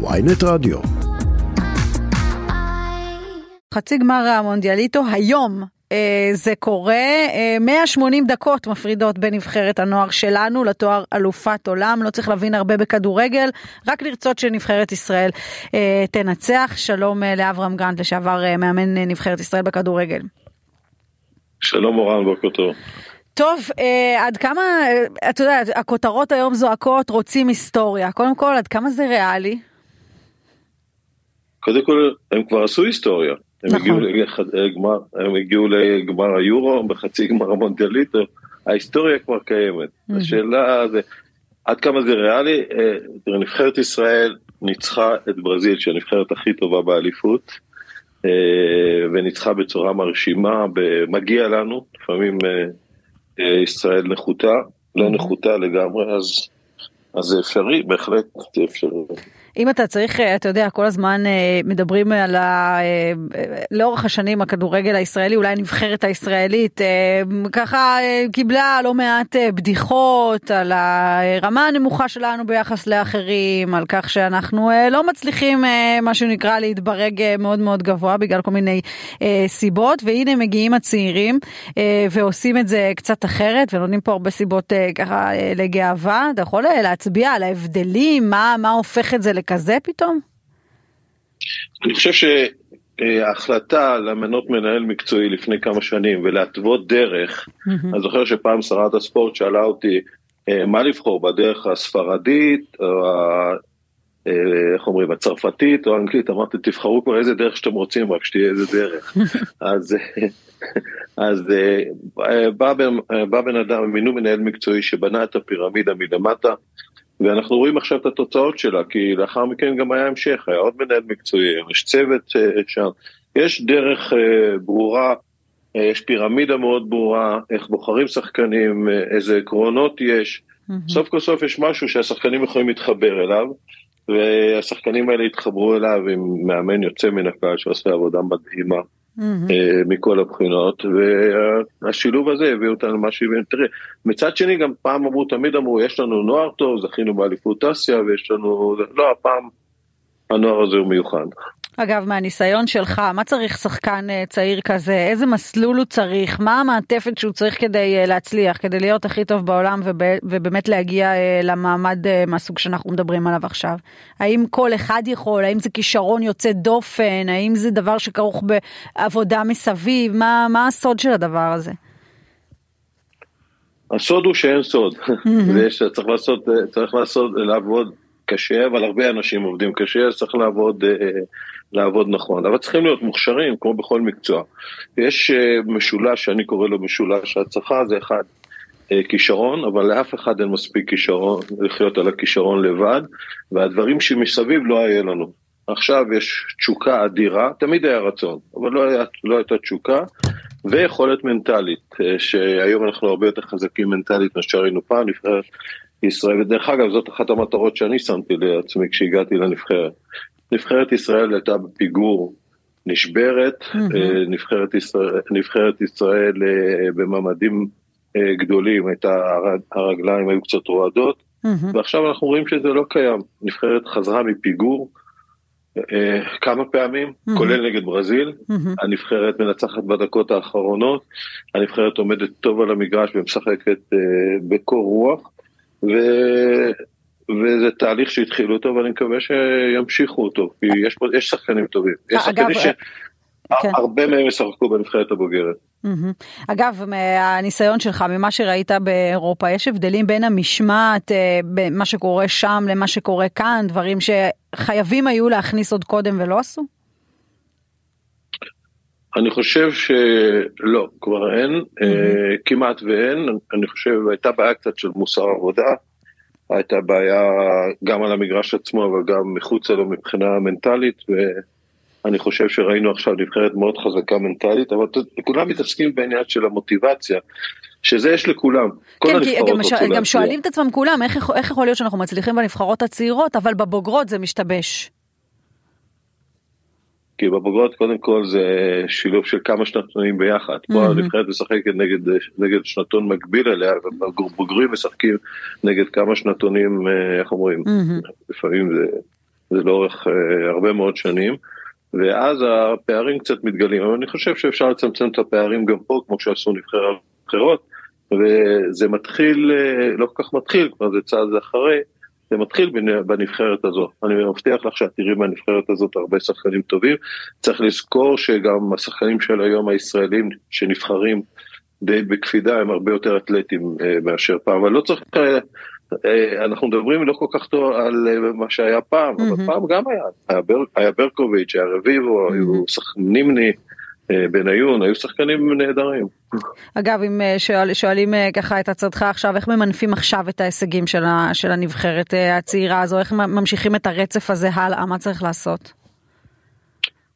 ויינט רדיו. חצי גמר המונדיאליטו היום אה, זה קורה, אה, 180 דקות מפרידות בין נבחרת הנוער שלנו לתואר אלופת עולם, לא צריך להבין הרבה בכדורגל, רק לרצות שנבחרת ישראל אה, תנצח. שלום אה, לאברהם גרנט, לשעבר אה, מאמן אה, נבחרת ישראל בכדורגל. שלום מורן, בוקר טוב. טוב, אה, עד כמה, אה, אתה יודע, הכותרות היום זועקות, רוצים היסטוריה. קודם כל, עד כמה זה ריאלי? קודם כל, הם כבר עשו היסטוריה. הם, נכון. הגיעו לגמר, הם הגיעו לגמר היורו, בחצי גמר המונדיאליטו, ההיסטוריה כבר קיימת. Mhm. השאלה זה, עד כמה זה ריאלי? אה, תראה, נבחרת ישראל ניצחה את ברזיל, שהיא הנבחרת הכי טובה באליפות, אה, וניצחה בצורה מרשימה, מגיע לנו, לפעמים אה, ישראל נחותה, לא. נחותה לגמרי, אז, אז זה אפשרי, בהחלט זה אפשרי. אם אתה צריך, אה, אתה יודע, כל הזמן אה, מדברים על ה... אה, לאורך השנים הכדורגל הישראלי, אולי הנבחרת הישראלית, ככה קיבלה לא מעט בדיחות על הרמה הנמוכה שלנו ביחס לאחרים, על כך שאנחנו לא מצליחים, מה שנקרא, להתברג מאוד מאוד גבוה בגלל כל מיני סיבות, והנה מגיעים הצעירים ועושים את זה קצת אחרת, ונותנים פה הרבה סיבות ככה לגאווה. אתה יכול להצביע על ההבדלים, מה, מה הופך את זה לכזה פתאום? אני חושב שההחלטה למנות מנהל מקצועי לפני כמה שנים ולהתוות דרך, אני זוכר שפעם שרת הספורט שאלה אותי אה, מה לבחור בדרך הספרדית או. אה, איך אומרים, הצרפתית או האנגלית, אמרתי תבחרו כבר איזה דרך שאתם רוצים, רק שתהיה איזה דרך. אז, אה, אז בא, בא בן אדם, מינו מנהל מקצועי שבנה את הפירמידה מלמטה, ואנחנו רואים עכשיו את התוצאות שלה, כי לאחר מכן גם היה המשך, היה עוד מנהל מקצועי, יש צוות אה, שם, יש דרך אה, ברורה, אה, יש פירמידה מאוד ברורה, איך בוחרים שחקנים, איזה עקרונות יש, סוף כל סוף יש משהו שהשחקנים יכולים להתחבר אליו, והשחקנים האלה התחברו אליו עם מאמן יוצא מן הכלל שעושה עבודה מדהימה אה, מכל הבחינות, והשילוב הזה הביא אותנו למה שהביא, תראה, מצד שני גם פעם אמרו, תמיד אמרו, יש לנו נוער טוב, זכינו באליפות אסיה, ויש לנו, לא, הפעם הנוער הזה הוא מיוחד. אגב, מהניסיון שלך, מה צריך שחקן אה, צעיר כזה? איזה מסלול הוא צריך? מה המעטפת שהוא צריך כדי אה, להצליח, כדי להיות הכי טוב בעולם וב, ובאמת להגיע אה, למעמד מהסוג שאנחנו מדברים עליו עכשיו? האם כל אחד יכול? האם זה כישרון יוצא דופן? האם זה דבר שכרוך בעבודה מסביב? מה, מה הסוד של הדבר הזה? הסוד הוא שאין סוד, ויש, צריך לעשות, צריך לעשות, לעבוד קשה, אבל הרבה אנשים עובדים קשה, אז צריך לעבוד, לעבוד נכון. אבל צריכים להיות מוכשרים, כמו בכל מקצוע. יש משולש, שאני קורא לו משולש ההצלחה, זה אחד, כישרון, אבל לאף אחד אין מספיק כישרון, לחיות על הכישרון לבד, והדברים שמסביב לא היה לנו. עכשיו יש תשוקה אדירה, תמיד היה רצון, אבל לא, היה, לא הייתה תשוקה, ויכולת מנטלית, שהיום אנחנו הרבה יותר חזקים מנטלית מאשר היינו פעם, נבחרת ישראל, ודרך אגב זאת אחת המטרות שאני שמתי לעצמי כשהגעתי לנבחרת. נבחרת ישראל הייתה בפיגור, נשברת, mm-hmm. נבחרת ישראל, נבחרת ישראל בממדים גדולים, הייתה, הרגליים היו קצת רועדות, mm-hmm. ועכשיו אנחנו רואים שזה לא קיים. נבחרת חזרה מפיגור כמה פעמים, mm-hmm. כולל נגד ברזיל, mm-hmm. הנבחרת מנצחת בדקות האחרונות, הנבחרת עומדת טוב על המגרש ומשחקת בקור רוח, ו... וזה תהליך שהתחילו אותו ואני מקווה שימשיכו אותו, כי יש, פה, יש שחקנים טובים. יש שחקנים שהרבה כן. מהם ישחקו בנבחרת הבוגרת. אגב, מהניסיון שלך, ממה שראית באירופה, יש הבדלים בין המשמעת, מה שקורה שם למה שקורה כאן, דברים שחייבים היו להכניס עוד קודם ולא עשו? אני חושב שלא, כבר אין, mm-hmm. כמעט ואין, אני חושב הייתה בעיה קצת של מוסר עבודה, הייתה בעיה גם על המגרש עצמו אבל גם מחוצה לו מבחינה מנטלית ואני חושב שראינו עכשיו נבחרת מאוד חזקה מנטלית אבל כולם מתעסקים בעניין של המוטיבציה שזה יש לכולם. כן, כי גם, ש... גם שואלים את עצמם כולם איך, איך יכול להיות שאנחנו מצליחים בנבחרות הצעירות אבל בבוגרות זה משתבש. כי בבוגרות קודם כל זה שילוב של כמה שנתונים ביחד. פה הנבחרת משחקת נגד, נגד שנתון מקביל אליה, ובוגרים משחקים נגד כמה שנתונים, איך אומרים, לפעמים זה זה לאורך הרבה מאוד שנים. ואז הפערים קצת מתגלים, אבל אני חושב שאפשר לצמצם את הפערים גם פה, כמו שעשו נבחרת אחרות, וזה מתחיל, לא כל כך מתחיל, כבר זה צעד אחרי, זה מתחיל בנבחרת הזאת. אני מבטיח לך שאת תראי בנבחרת הזאת הרבה שחקנים טובים. צריך לזכור שגם השחקנים של היום הישראלים שנבחרים די בקפידה הם הרבה יותר אתלטים אה, מאשר פעם, אבל לא צריך, אה, אה, אנחנו מדברים לא כל כך טוב על מה שהיה פעם, mm-hmm. אבל פעם גם היה, היה, בר, היה ברקוביץ', היה רביבו, mm-hmm. היו שחקנים בניון, היו שחקנים נהדרים. אגב, אם שואל, שואלים ככה את עצתך עכשיו, איך ממנפים עכשיו את ההישגים של, ה, של הנבחרת הצעירה הזו, איך ממשיכים את הרצף הזה הלאה, מה צריך לעשות?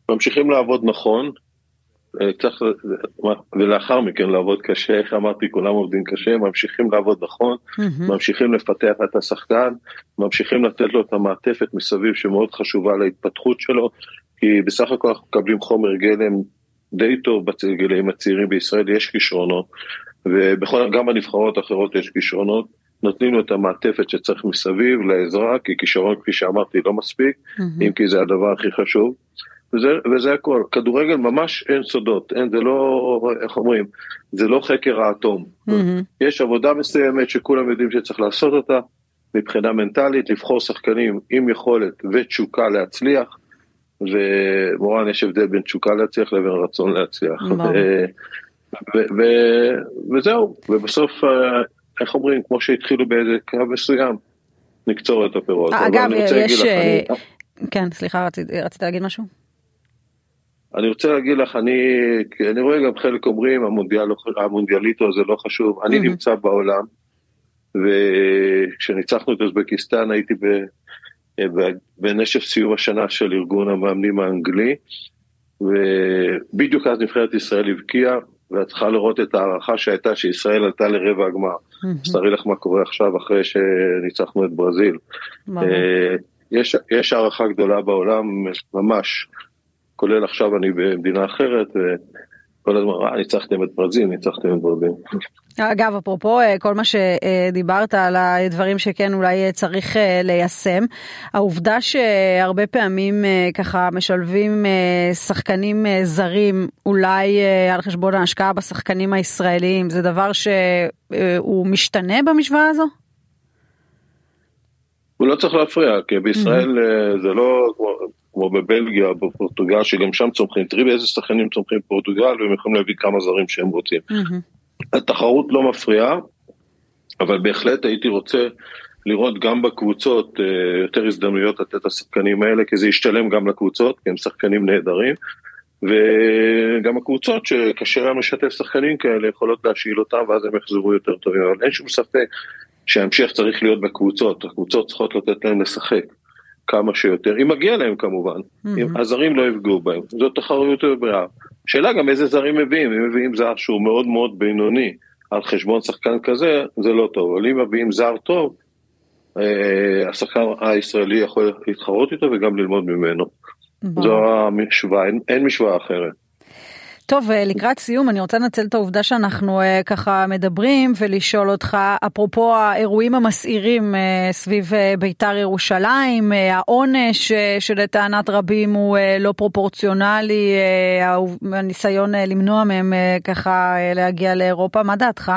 ממשיכים לעבוד נכון, צריך, ולאחר מכן לעבוד קשה, איך אמרתי, כולם עובדים קשה, ממשיכים לעבוד נכון, mm-hmm. ממשיכים לפתח את השחקן, ממשיכים לתת לו את המעטפת מסביב שמאוד חשובה להתפתחות שלו, כי בסך הכל אנחנו מקבלים חומר גלם די טוב בגילאים הצעירים בישראל, יש כישרונות, וגם בנבחרות האחרות יש כישרונות, נותנים לו את המעטפת שצריך מסביב לעזרה, כי כישרון, כפי שאמרתי, לא מספיק, mm-hmm. אם כי זה הדבר הכי חשוב. וזה, וזה הכל. כדורגל ממש אין סודות, אין, זה לא, איך אומרים, זה לא חקר האטום. Mm-hmm. יש עבודה מסוימת שכולם יודעים שצריך לעשות אותה, מבחינה מנטלית, לבחור שחקנים עם יכולת ותשוקה להצליח, ומורן יש הבדל בין תשוקה להצליח לבין רצון להצליח. ו- ו- ו- וזהו, ובסוף, אה, איך אומרים, כמו שהתחילו באיזה קו מסוים, נקצור את הפירות. אגב, יש... לך, אני... כן, סליחה, רצית, רצית להגיד משהו? אני רוצה להגיד לך, אני, אני רואה גם חלק אומרים המונדיאל, המונדיאליטו זה לא חשוב, אני mm-hmm. נמצא בעולם, וכשניצחנו את אוזבקיסטן הייתי ב, בנשף סיום השנה של ארגון המאמנים האנגלי, ובדיוק אז נבחרת ישראל הבקיעה, ואת צריכה לראות את ההערכה שהייתה שישראל עלתה לרבע הגמר. אז. תראי לך מה קורה עכשיו אחרי שניצחנו את ברזיל. אה, יש, יש הערכה גדולה בעולם, ממש. כולל עכשיו אני במדינה אחרת, וכל הזמן, אה, ניצחתם את ברזיל, ניצחתם את ברזיל. אגב, אפרופו אה, כל מה שדיברת על הדברים שכן אולי צריך אה, ליישם, העובדה שהרבה פעמים ככה משלבים שחקנים זרים אולי על חשבון ההשקעה בשחקנים הישראלים, זה דבר שהוא משתנה במשוואה הזו? הוא לא צריך להפריע, כי בישראל mm-hmm. זה לא, כמו בבלגיה, בפורטוגל, שגם שם צומחים, תראי באיזה שחקנים צומחים בפורטוגל, והם יכולים להביא כמה זרים שהם רוצים. התחרות לא מפריעה, אבל בהחלט הייתי רוצה לראות גם בקבוצות אה, יותר הזדמנויות לתת לשחקנים האלה, כי זה ישתלם גם לקבוצות, כי הם שחקנים נהדרים. וגם הקבוצות שקשה להם לשתף שחקנים כאלה יכולות להשאיל אותם ואז הם יחזרו יותר טובים, אבל אין שום ספק שההמשך צריך להיות בקבוצות, הקבוצות צריכות לתת להם לשחק. כמה שיותר, אם מגיע להם כמובן, mm-hmm. הזרים לא יפגעו בהם, זאת תחרות בריאה. שאלה גם איזה זרים מביאים, אם מביאים זר שהוא מאוד מאוד בינוני על חשבון שחקן כזה, זה לא טוב, אבל אם מביאים זר טוב, אה, השחקן הישראלי יכול להתחרות איתו וגם ללמוד ממנו. בוא. זו המשוואה, אין, אין משוואה אחרת. טוב, אה, לקראת סיום אני רוצה לנצל את העובדה שאנחנו uh, ככה מדברים ולשאול אותך, אפרופו האירועים המסעירים uh, סביב בית"ר ירושלים, העונש שלטענת רבים הוא לא פרופורציונלי, הניסיון למנוע מהם ככה להגיע לאירופה, מה דעתך?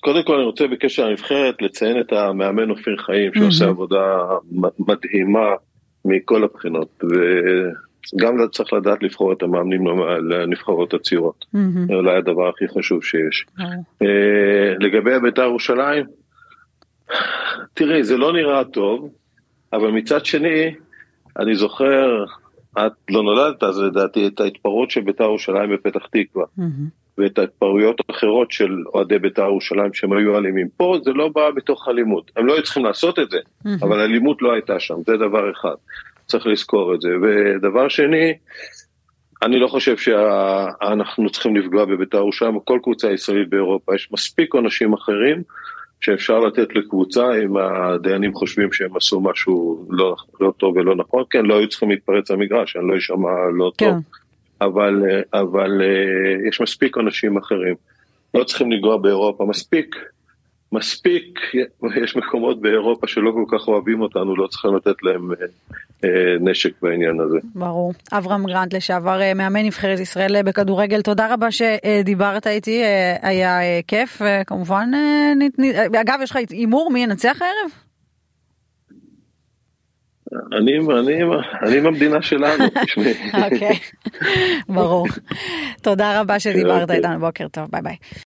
קודם כל אני רוצה בקשר לנבחרת לציין את המאמן אופיר חיים שעושה עבודה מדהימה מכל הבחינות. גם צריך לדעת לבחור את המאמנים לנבחרות הצעירות. זה אולי הדבר הכי חשוב שיש. אה, לגבי בית"ר ירושלים, תראי, זה לא נראה טוב, אבל מצד שני, אני זוכר, את לא נולדת אז לדעתי, את ההתפרעות של בית"ר ירושלים בפתח תקווה. ואת ההתפרעויות האחרות של אוהדי בית"ר ירושלים שהם היו אלימים. פה זה לא בא בתוך אלימות, הם לא היו צריכים לעשות את זה, אבל אלימות לא הייתה שם, זה דבר אחד. צריך לזכור את זה. ודבר שני, אני לא חושב שאנחנו צריכים לפגוע בבית"ר ירושלים או כל קבוצה ישראלית באירופה, יש מספיק עונשים אחרים שאפשר לתת לקבוצה אם הדיינים חושבים שהם עשו משהו לא, לא טוב ולא נכון, כן, לא היו צריכים להתפרץ למגרש, אני לא אשמע לא כן. טוב, אבל, אבל אה, יש מספיק עונשים אחרים. לא צריכים לגוע באירופה, מספיק מספיק, יש מקומות באירופה שלא כל כך אוהבים אותנו, לא צריכים לתת להם אה, אה, נשק בעניין הזה. ברור. אברהם גרנט לשעבר אה, מאמן נבחרת ישראל בכדורגל, תודה רבה שדיברת איתי, היה כיף, כמובן, אגב יש לך הימור מי ינצח הערב? אני, אני, אני עם המדינה שלנו, תשמעי. אוקיי, ברור. תודה רבה שדיברת אוקיי. איתנו, בוקר טוב, ביי ביי.